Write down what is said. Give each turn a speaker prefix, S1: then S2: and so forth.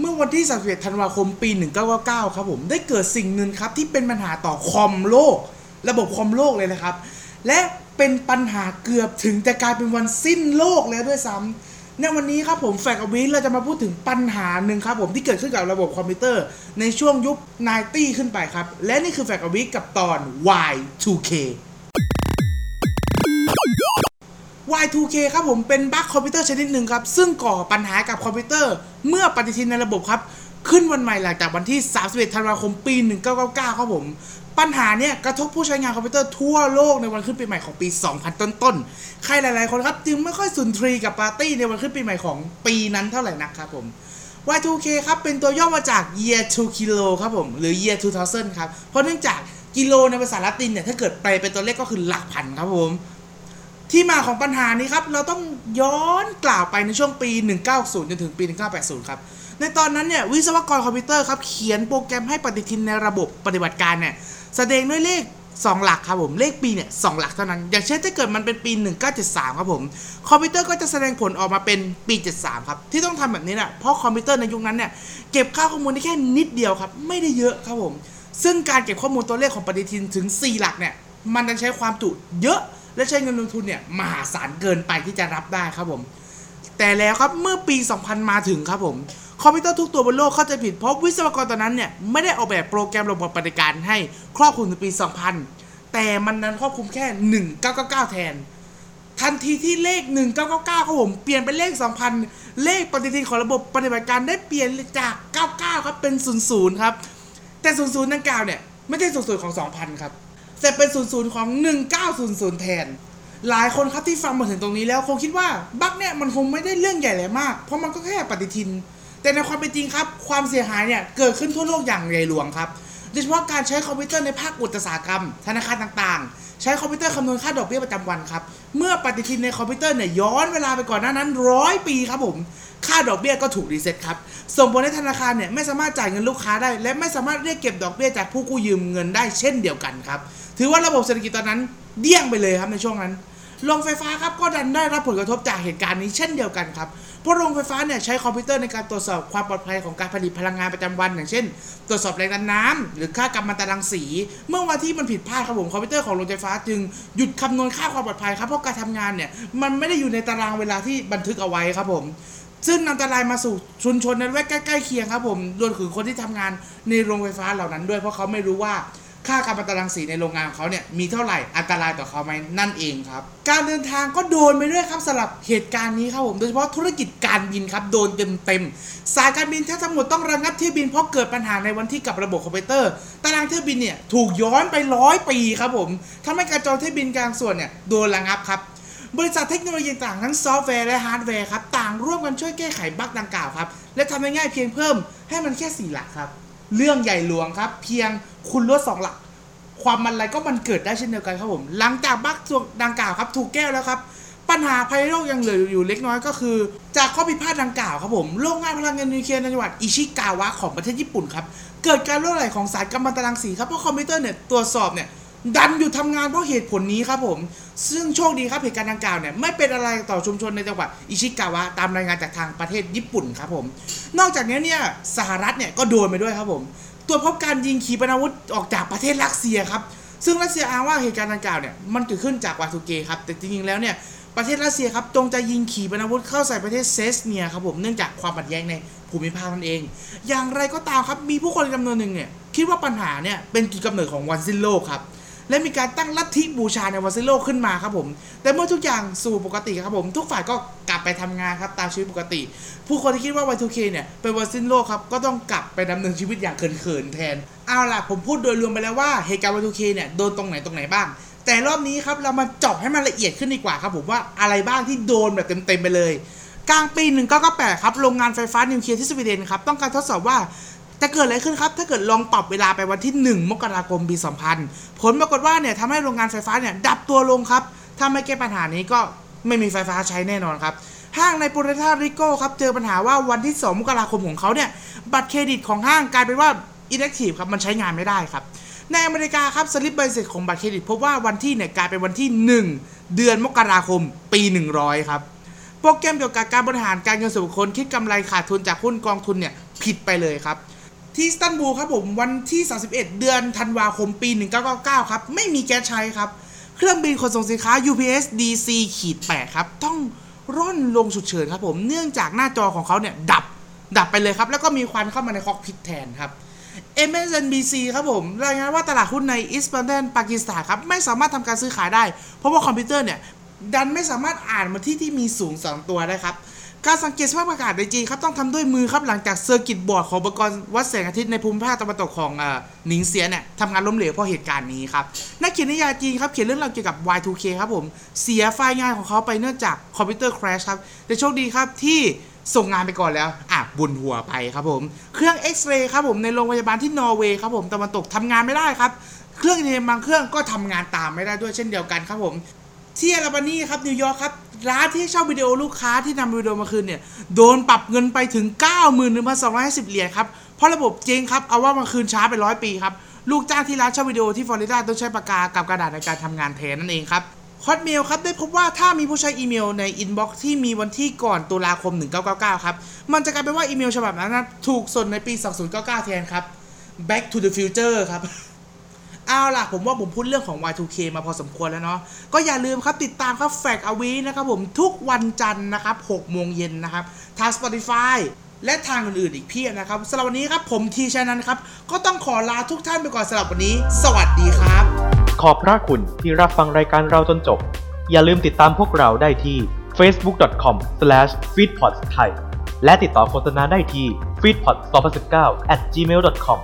S1: เมื่อวันที่ 31 ธันวาคม ปี 1999 ครับผม ได้เกิดสิ่งหนึ่งครับ ที่เป็นปัญหาต่อคอมโลก ระบบคอมโลกเลยนะครับ และเป็นปัญหาเกือบถึงจะกลายเป็นวันสิ้นโลกแล้วด้วยซ้ำในวันนี้ครับผมแฟกอวิเราจะมาพูดถึงปัญหาหนึ่งครับผมที่เกิดขึ้นกับระบบคอมพิวเตอร์ ในช่วงยุค 90 ขึ้นไปครับ และนี่คือแฟกอวิกับตอน Y2K Y2K ครับผมเป็นบั๊กคอมพิวเตอร์ชนิดหนึ่งครับ ซึ่งก่อปัญหากับคอมพิวเตอร์ เมื่อปฏิทินในระบบครับ ขึ้นวันใหม่หลังจากวันที่ 31 ธันวาคม ปี 1999 ครับผม ปัญหาเนี่ยกระทบผู้ใช้งานคอมพิวเตอร์ทั่วโลกในวันขึ้นปีใหม่ของปี 2000 ต้นๆ ใครหลายๆคนครับ จึงไม่ค่อยสุนทรีกับปาร์ตี้ในวันขึ้นปีใหม่ของปีนั้นเท่าไหร่นักครับผม Y2K ครับเป็นตัวย่อมาจาก year 2 kilo ครับผมหรือ year 2000 ครับเพราะเนื่องจากกิโลในภาษาละตินเนี่ยถ้าเกิดแปลเป็นตัวเลขก็คือหลักพันครับผม ที่มาของปัญหานี้ครับ เราต้องย้อนกล่าวไปในช่วงปี 190 จนถึงปี 1980 ครับ ในตอนนั้นเนี่ยวิศวกรคอมพิวเตอร์ครับ เขียนโปรแกรมให้ปฏิทินในระบบปฏิบัติการเนี่ยแสดงด้วยเลข 2 หลักครับผม เลขปีเนี่ยสองหลักเท่านั้น อย่างเช่นถ้าเกิดมันเป็นปี 1973 ครับผม คอมพิวเตอร์ก็จะแสดงผลออกมาเป็นปี 73 ครับ ที่ต้องทำแบบนี้นะเพราะคอมพิวเตอร์ในยุคนั้นเนี่ยเก็บค่าข้อมูลได้แค่นิดเดียวครับ ไม่ได้เยอะครับผม ซึ่งการเก็บข้อมูลตัวเลขของปฏิทินถึง 4 หลักเนี่ยมันจะใช้ความจุเยอะ และใช้เงินลงทุนเนี่ยมหาศาลเกินไปที่จะรับได้ครับผม แต่แล้วครับเมื่อปี 2000 มาถึงครับผมคอมพิวเตอร์ทุกตัวบนโลกเข้าใจผิดเพราะวิศวกรตอนนั้นเนี่ยไม่ได้ออกแบบโปรแกรมระบบปฏิการให้ครอบคลุมในปี 2000 แต่มันนั้นครอบคลุมแค่ 1999 แทน ทันทีที่เลข 1999ครับผมเปลี่ยนเป็นเลข 2000 เลขปฏิทินของระบบปฏิบัติการได้เปลี่ยนจาก 99 ครับเป็น 00 ครับ แต่ 00ดังกล่าวเนี่ยไม่ใช่00ของ 2000 ครับ แต่เป็น00ของ 1900 แทน หลายคนครับที่ฟังมาถึงตรงนี้แล้วคงคิดว่าบั๊กเนี่ยมันคงไม่ได้เรื่องใหญ่อะไรมาก เพราะมันก็แค่ปฏิทิน แต่ในความเป็นจริงครับ ความเสียหายเนี่ยเกิดขึ้นทั่วโลกอย่างใหญ่หลวงครับ โดยเฉพาะการใช้คอมพิวเตอร์ในภาคอุตสาหกรรม ธนาคารต่างๆใช้คอมพิวเตอร์คำนวณค่าดอกเบี้ยประจำวันครับ เมื่อปฏิทินในคอมพิวเตอร์เนี่ยย้อนเวลาไปก่อนหน้านั้นร้อยปีครับผม ค่าดอกเบี้ยก็ถูก reset ครับ ส่งผลให้ธนาคารเนี่ยไม่สามารถจ่ายเงินลูกค้าได้ และไม่สามารถเรียกเก็บดอกเบี้ยจากผู้กู้ยืมเงินได้เช่นเดียวกันครับ ถือว่าระบบเศรษฐกิจตอนนั้นเดี้ยงไปเลยครับในช่วงนั้น โรงไฟฟ้าครับก็ดันได้รับผลกระทบจากเหตุการณ์นี้เช่นเดียวกันครับเพราะโรงไฟฟ้าเนี่ยใช้คอมพิวเตอร์ในการตรวจสอบความปลอดภัยของการผลิตพลังงานประจำวัน อย่างเช่น ตรวจสอบแรงดันน้ำหรือค่ากัมมันตรังสี เมื่อวันที่มันผิดพลาดครับผมคอมพิวเตอร์ของโรงไฟฟ้าจึงหยุดคำนวณค่าความปลอดภัยครับเพราะการทำงานเนี่ยมันไม่ได้อยู่ในตารางเวลาที่บันทึกเอาไว้ครับผมซึ่งนำอันตรายมาสู่ชุมชนในละแวกใกล้ๆเคียงครับผมรวมถึงคนที่ทำงานในโรงไฟฟ้าเหล่านั้นด้วย เพราะเขาไม่รู้ว่า ค่ากัมมันตรังสีในโรงงานของเขาเนี่ยมีเท่าไหร่อันตรายต่อเขาไหมนั่นเองครับ การเดินทางก็โดนไปด้วยครับสำหรับเหตุการณ์นี้ครับผมโดยเฉพาะธุรกิจการบินครับโดนเต็มๆสายการบินแทบทั้งหมดต้องระงับเที่ยวบินเพราะเกิดปัญหาในวันที่กับระบบคอมพิวเตอร์ ตารางเที่ยวบินเนี่ยถูกย้อนไปร้อยปีครับผมทำให้การจองเที่ยวบินบางส่วนเนี่ยโดนระงับครับบริษัทเทคโนโลยีต่างทั้งซอฟต์แวร์และฮาร์ดแวร์ครับต่างร่วมกันช่วยแก้ไขบั๊กดังกล่าวครับและทำให้ง่ายเพียงเพิ่มให้มันแค่4หลักครับ เรื่องใหญ่หลวงครับ เพียงคุณลดสองหลัก ความบรรลัยก็มันเกิดได้เช่นเดียวกันครับผม หลังจากบั๊กส่วนดังกล่าวครับ ถูกแก้แล้วครับ ปัญหาภัยโลกยังเหลืออยู่เล็กน้อยก็คือ จากข้อผิดพลาดดังกล่าวครับผมโรงงานพลังงานนิวเคลียร์ในจังหวัดอิชิกาวะของประเทศญี่ปุ่นครับเกิดการรั่วไหลของสารกัมมันตรังสีครับเพราะคอมพิวเตอร์เนี่ยตรวจสอบเนี่ย ดันหยุดทำงานเพราะเหตุผลนี้ครับผม ซึ่งโชคดีครับเหตุการณ์ดังกล่าวเนี่ยไม่เป็นอะไรต่อชุมชนในจังหวัดอิชิกาวะตามรายงานจากทางประเทศญี่ปุ่นครับผม นอกจากนี้เนี่ยสหรัฐเนี่ยก็โดนไปด้วยครับผมตรวจพบการยิงขีปนาวุธออกจากประเทศรัสเซียครับ ซึ่งรัสเซียอ้างว่าเหตุการณ์ดังกล่าวเนี่ยมันเกิดขึ้นจาก Y2K ครับแต่จริงๆแล้วเนี่ยประเทศรัสเซียครับจงใจยิงขีปนาวุธเข้าใส่ประเทศเชชเนียครับผมเนื่องจากความขัดแย้งในภูมิภาคนั่นเอง อย่างไรก็ตามครับมีผู้คนจำนวนหนึ่งเนี่ยคิดว่าปัญหาเนี่ยเป็นจุดกำเนิดของวันสิ้นโลกครับ และมีการตั้งลัทธิบูชาในวันสิ้นโลขึ้นมาครับผม แต่เมื่อทุกอย่างสู่ปกติครับผม ทุกฝ่ายก็กลับไปทำงานครับตามชีวิตปกติ ผู้คนที่คิดว่า Y2K เนี่ยเป็นวันสิ้นโลครับก็ต้องกลับไปดำเนินชีวิตอย่างเขินๆแทน เอาล่ะผมพูดโดยรวมไปแล้วว่าเหตุการณ์ Y2K เนี่ยโดนตรงไหนตรงไหนบ้าง แต่รอบนี้ครับเรามาเจาะให้มันละเอียดขึ้นดีกว่าครับผมว่าอะไรบ้างที่โดนแบบเต็มๆไปเลยกลางปี 1998 ครับ โรงงานไฟฟ้านิวเคลียร์ที่สวีเดนครับ ต้องการทดสอบว่า จะเกิดอะไรขึ้นครับ ถ้าเกิดลองปรับเวลาไปวันที่ 1 มกราคมปี 2000 ผลปรากฏว่าเนี่ยทำให้โรงงานไฟฟ้าเนี่ยดับตัวลงครับ ถ้าไม่แก้ปัญหานี้ก็ไม่มีไฟฟ้าใช้แน่นอนครับ ห้างในปูเรตาริโกครับ เจอปัญหาว่าวันที่ 2 มกราคมของเขาเนี่ย บัตรเครดิตของห้างกลายเป็นว่า inactive ครับ มันใช้งานไม่ได้ครับ ในอเมริกาครับสลิปใบเสร็จของบัตรเครดิต พบว่าวันที่เนี่ยกลายเป็นวันที่ 1 เดือนมกราคมปี 100 ครับ โปรแกรมเกี่ยวกับการบริหารการเงินส่วนบุคคลคิดกำไรขาดทุนจากหุ้นกองทุนเนี่ยผิดไปเลยครับ ที่สตันบูลครับผมวันที่ 31 เดือนธันวาคมปี 1999 ครับ ไม่มีแก๊สใช้ครับ เครื่องบินขนส่งสินค้า UPS DC ขีด8ครับ ต้องร่อนลงฉุกเฉินครับผมเนื่องจากหน้าจอของเขาเนี่ยดับดับไปเลยครับ แล้วก็มีควันเข้ามาในคอกพิทแทนครับ MSNBC ครับผม รายงานว่าตลาดหุ้นในอิสตันบูลปากีสถานครับ ไม่สามารถทำการซื้อขายได้ เพราะว่าคอมพิวเตอร์เนี่ย ดันไม่สามารถอ่านวันที่ที่มีศูนย์ 2 ตัวได้ครับ การสังเกตสภาพอากาศในจีนครับต้องทำด้วยมือครับหลังจาก circuit board ของอุปกรณ์วัดแสงอาทิตย์ในภูมิภาคตะวันตกของอ่าหนิงเซียเนี่ยทำงานล้มเหลวเพราะเหตุการณ์นี้ครับนักเขียนนิยายจีนครับเขียนเรื่องราวเกี่ยวกับ Y2K ครับผมเสียไฟล์งานของเขาไปเนื่องจากคอมพิวเตอร์ crash ครับแต่โชคดีครับที่ส่งงานไปก่อนแล้วอะบุญหัวไปครับผม เครื่องเอ็กซเรย์ครับผมในโรงพยาบาลที่นอร์เวย์ครับผมตะวันตกทำงานไม่ได้ครับ เครื่องเทมบางเครื่องก็ทำงานตามไม่ได้ด้วยเช่นเดียวกันครับผมที่อัลบานีครับนิวยอร์กครับ ร้านที่เช่าวิดีโอลูกค้าที่นำวิดีโอมาคืนเนี่ยโดนปรับเงินไปถึง 91,250 เหรียญครับ เพราะระบบเจ๊งครับ หาว่ามาคืนช้าไปร้อยปีครับ ลูกจ้างที่ร้านเช่าวิดีโอที่ฟลอริดาต้องใช้ปากกากับกระดาษในการทำงานแทนนั่นเองครับ Hotmail ครับได้พบว่าถ้ามีผู้ใช้อีเมลใน inbox ที่มีวันที่ก่อนตุลาคม 1999 ครับ มันจะกลายเป็นว่าอีเมลฉบับนั้นนะถูกส่งในปี 2099 แทนครับ Back to the future ครับ เอาล่ะ ผมว่าผมพูดเรื่องของ Y2K มาพอสมควรแล้วเนาะก็อย่าลืมครับติดตามครับแฟกอวีนะครับผมทุกวันจันทร์นะครับ6โมงเย็นนะครับทาง Spotify และทางอื่นๆอีกเพียบนะครับสำหรับวันนี้ครับผมทีชัยนันครับ ก็ต้องขอลาทุกท่านไปก่อนสำหรับวันนี้ สวัสดีครับ
S2: ขอบพระคุณที่รับฟังรายการเราจนจบ อย่าลืมติดตามพวกเราได้ที่ facebook.com/feedpods ไทยและติดต่อโฆษณาได้ที่ feedpods2019 at gmail.com